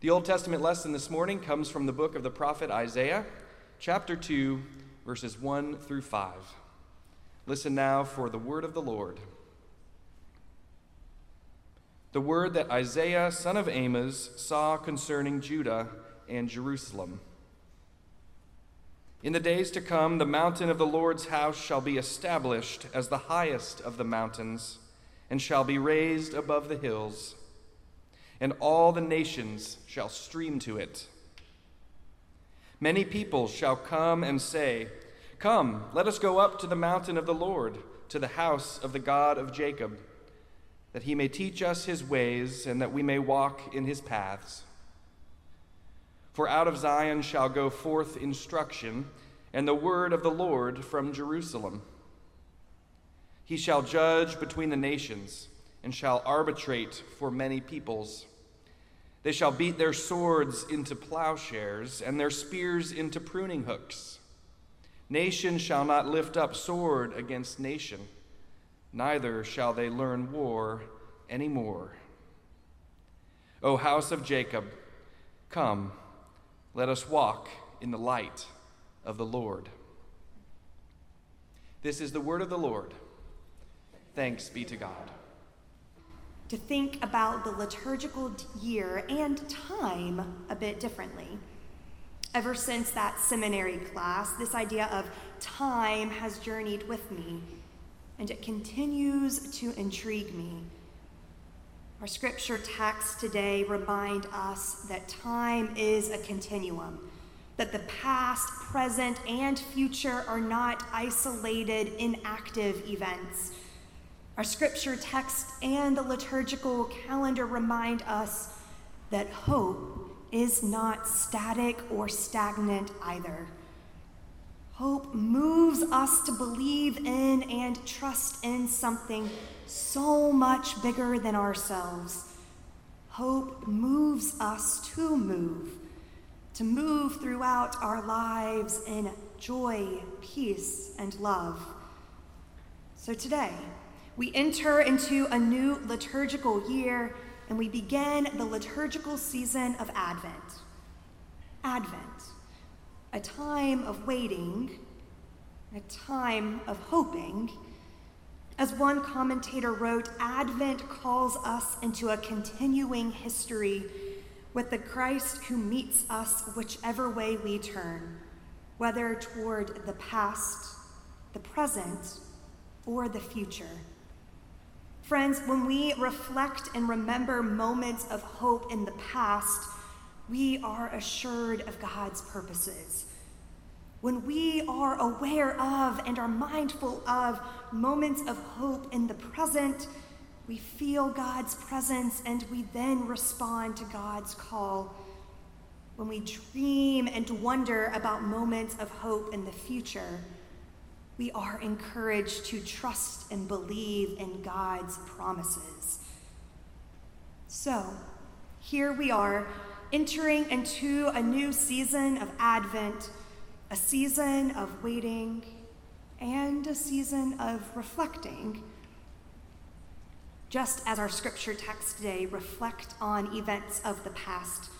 The Old Testament lesson this morning comes from the book of the prophet Isaiah, chapter 2, verses 1 through 5. Listen now for the word of the Lord. The word that Isaiah, son of Amos, saw concerning Judah and Jerusalem. In the days to come, the mountain of the Lord's house shall be established as the highest of the mountains, and shall be raised above the hills and all the nations shall stream to it. Many people shall come and say, Come, let us go up to the mountain of the Lord, to the house of the God of Jacob, that he may teach us his ways, and that we may walk in his paths. For out of Zion shall go forth instruction, and the word of the Lord from Jerusalem. He shall judge between the nations, and shall arbitrate for many peoples. They shall beat their swords into plowshares and their spears into pruning hooks. Nation shall not lift up sword against nation, neither shall they learn war any more. O house of Jacob, come, let us walk in the light of the Lord. This is the word of the Lord. Thanks be to God to think about the liturgical year and time a bit differently. Ever since that seminary class, this idea of time has journeyed with me, and it continues to intrigue me. Our scripture texts today remind us that time is a continuum, that the past, present, and future are not isolated, inactive events our scripture text and the liturgical calendar remind us that hope is not static or stagnant either. Hope moves us to believe in and trust in something so much bigger than ourselves. Hope moves us to move, to move throughout our lives in joy, peace, and love. So today, we enter into a new liturgical year and we begin the liturgical season of Advent. Advent, a time of waiting, a time of hoping. As one commentator wrote, Advent calls us into a continuing history with the Christ who meets us whichever way we turn, whether toward the past, the present, or the future. Friends, when we reflect and remember moments of hope in the past, we are assured of God's purposes. When we are aware of and are mindful of moments of hope in the present, we feel God's presence and we then respond to God's call. When we dream and wonder about moments of hope in the future, we are encouraged to trust and believe in God's promises. So, here we are entering into a new season of Advent, a season of waiting, and a season of reflecting. Just as our scripture text today reflect on events of the past,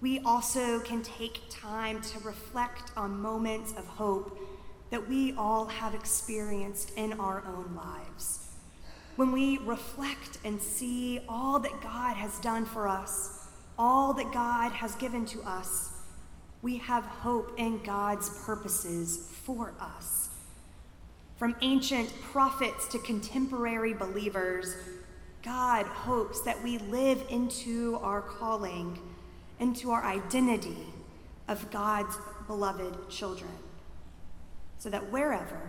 we also can take time to reflect on moments of hope that we all have experienced in our own lives. When we reflect and see all that God has done for us, all that God has given to us, we have hope in God's purposes for us. From ancient prophets to contemporary believers, God hopes that we live into our calling, into our identity of God's beloved children so that wherever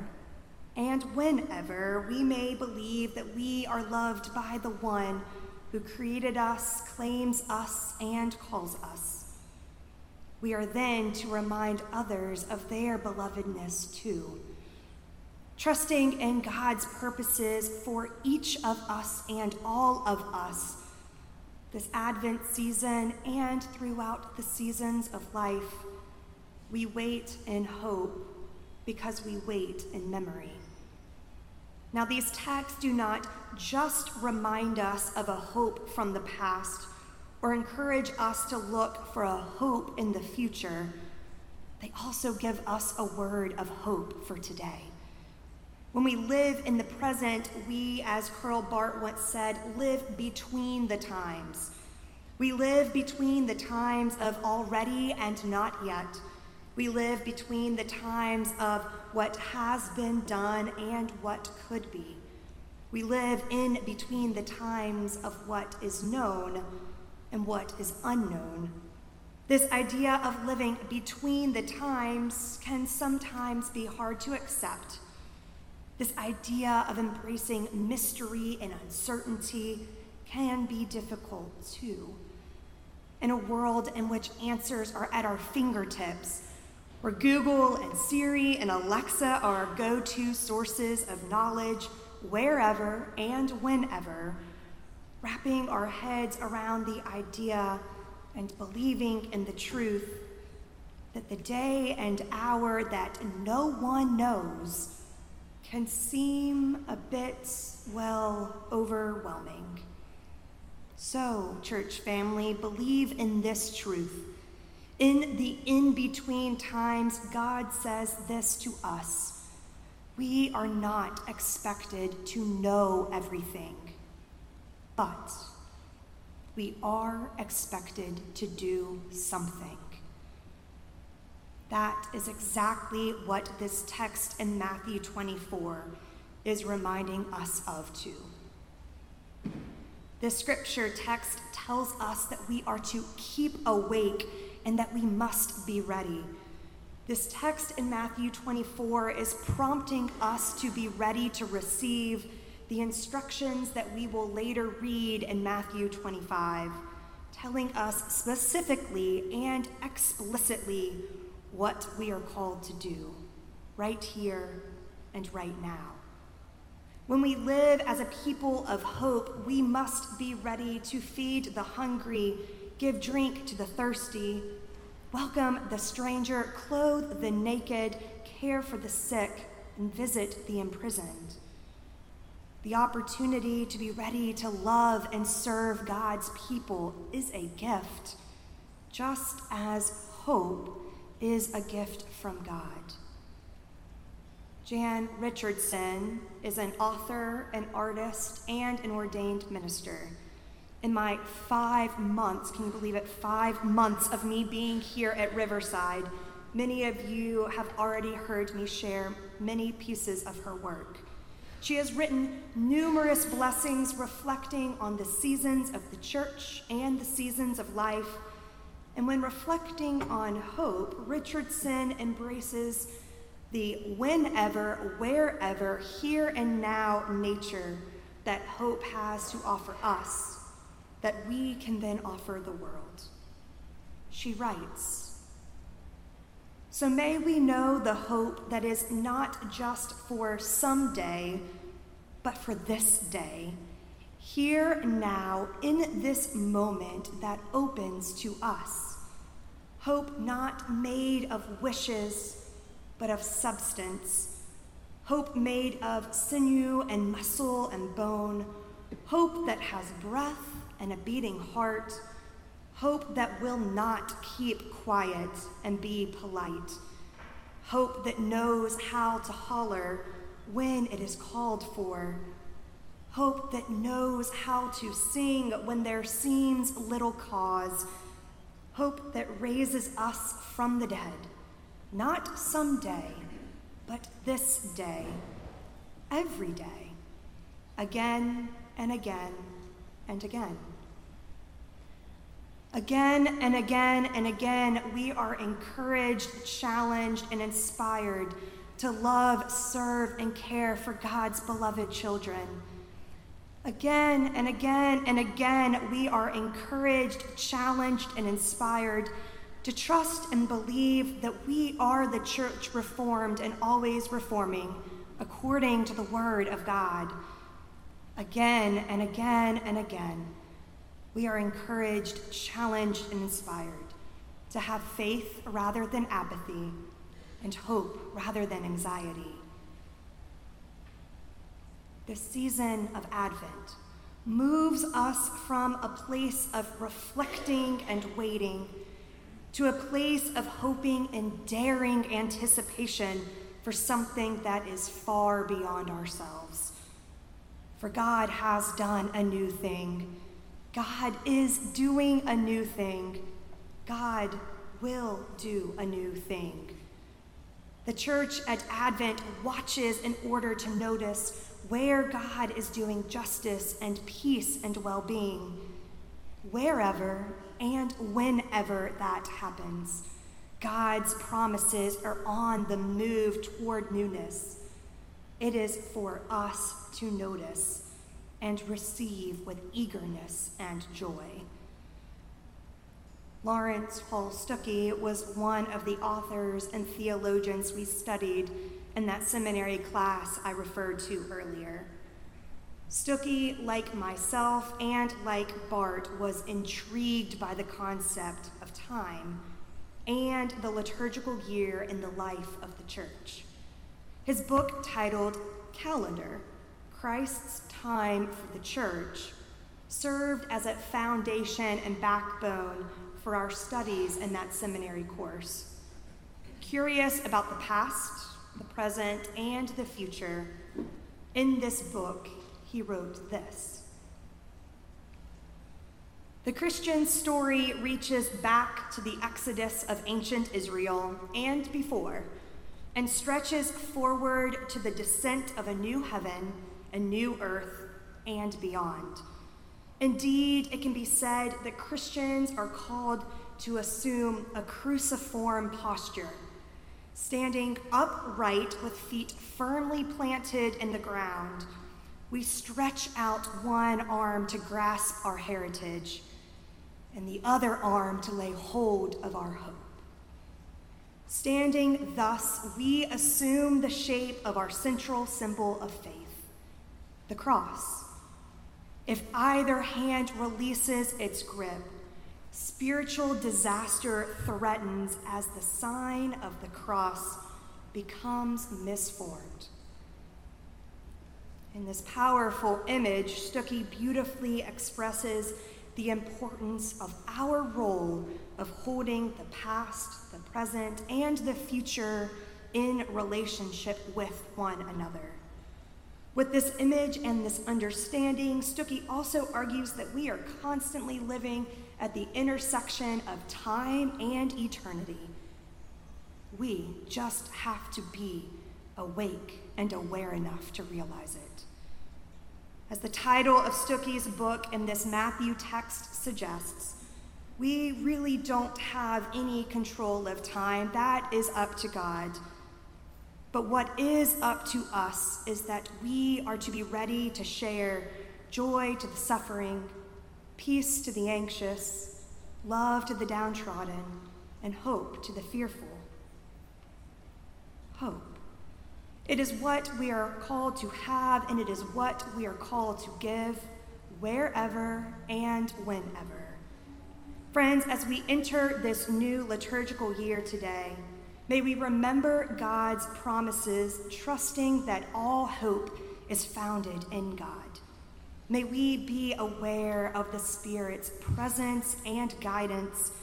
and whenever we may believe that we are loved by the one who created us, claims us, and calls us, we are then to remind others of their belovedness too. Trusting in God's purposes for each of us and all of us this Advent season and throughout the seasons of life, we wait in hope because we wait in memory. Now, these texts do not just remind us of a hope from the past or encourage us to look for a hope in the future, they also give us a word of hope for today. When we live in the present, we, as Karl Barth once said, live between the times. We live between the times of already and not yet. We live between the times of what has been done and what could be. We live in between the times of what is known and what is unknown. This idea of living between the times can sometimes be hard to accept. This idea of embracing mystery and uncertainty can be difficult too. In a world in which answers are at our fingertips, where Google and Siri and Alexa are go to sources of knowledge wherever and whenever, wrapping our heads around the idea and believing in the truth that the day and hour that no one knows can seem a bit, well, overwhelming. So, church family, believe in this truth. In the in between times, God says this to us We are not expected to know everything, but we are expected to do something. That is exactly what this text in Matthew 24 is reminding us of, too. The scripture text tells us that we are to keep awake and that we must be ready. This text in Matthew 24 is prompting us to be ready to receive the instructions that we will later read in Matthew 25, telling us specifically and explicitly what we are called to do right here and right now. When we live as a people of hope, we must be ready to feed the hungry, give drink to the thirsty, welcome the stranger, clothe the naked, care for the sick, and visit the imprisoned. The opportunity to be ready to love and serve God's people is a gift, just as hope is a gift from God. Jan Richardson is an author, an artist, and an ordained minister. In my five months, can you believe it? Five months of me being here at Riverside, many of you have already heard me share many pieces of her work. She has written numerous blessings reflecting on the seasons of the church and the seasons of life. And when reflecting on hope, Richardson embraces the whenever, wherever, here and now nature that hope has to offer us, that we can then offer the world. She writes So may we know the hope that is not just for someday, but for this day, here now, in this moment that opens to us. Hope not made of wishes but of substance, hope made of sinew and muscle and bone, hope that has breath and a beating heart, hope that will not keep quiet and be polite, hope that knows how to holler when it is called for, hope that knows how to sing when there seems little cause, hope that raises us from the dead not someday, but this day, every day, again and again and again. Again and again and again, we are encouraged, challenged, and inspired to love, serve, and care for God's beloved children. Again and again and again, we are encouraged, challenged, and inspired to trust and believe that we are the church reformed and always reforming according to the word of God. Again and again and again, we are encouraged, challenged, and inspired to have faith rather than apathy and hope rather than anxiety. The season of Advent moves us from a place of reflecting and waiting to a place of hoping and daring anticipation for something that is far beyond ourselves. For God has done a new thing. God is doing a new thing. God will do a new thing. The church at Advent watches in order to notice where God is doing justice and peace and well being, wherever and whenever that happens. God's promises are on the move toward newness. It is for us to notice and receive with eagerness and joy. Laurence Hull Stookey was one of the authors and theologians we studied in that seminary class I referred to earlier. Stookey, like myself and like Barth, was intrigued by the concept of time and the liturgical year in the life of the church. His book, titled Calendar Christ's Time for the Church, served as a foundation and backbone for our studies in that seminary course. Curious about the past, the present, and the future, in this book, he wrote this. The Christian story reaches back to the exodus of ancient Israel and before, and stretches forward to the descent of a new heaven, a new earth, and beyond. Indeed, it can be said that Christians are called to assume a cruciform posture, standing upright with feet firmly planted in the ground. We stretch out one arm to grasp our heritage and the other arm to lay hold of our hope. Standing thus, we assume the shape of our central symbol of faith, the cross. If either hand releases its grip, spiritual disaster threatens as the sign of the cross becomes misformed. In this powerful image, Stookey beautifully expresses the importance of our role of holding the past, the present, and the future in relationship with one another. With this image and this understanding, Stookey also argues that we are constantly living at the intersection of time and eternity. We just have to be awake and aware enough to realize it. As the title of Stookey's book in this Matthew text suggests, we really don't have any control of time. That is up to God. But what is up to us is that we are to be ready to share joy to the suffering, peace to the anxious, love to the downtrodden, and hope to the fearful. Hope. It is what we are called to have, and it is what we are called to give wherever and whenever. Friends, as we enter this new liturgical year today, May we remember God's promises, trusting that all hope is founded in God. May we be aware of the Spirit's presence and guidance,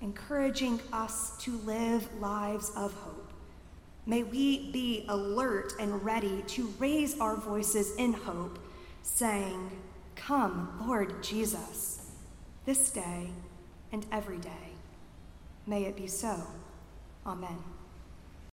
encouraging us to live lives of hope. May we be alert and ready to raise our voices in hope, saying, Come, Lord Jesus, this day and every day. May it be so. Amen.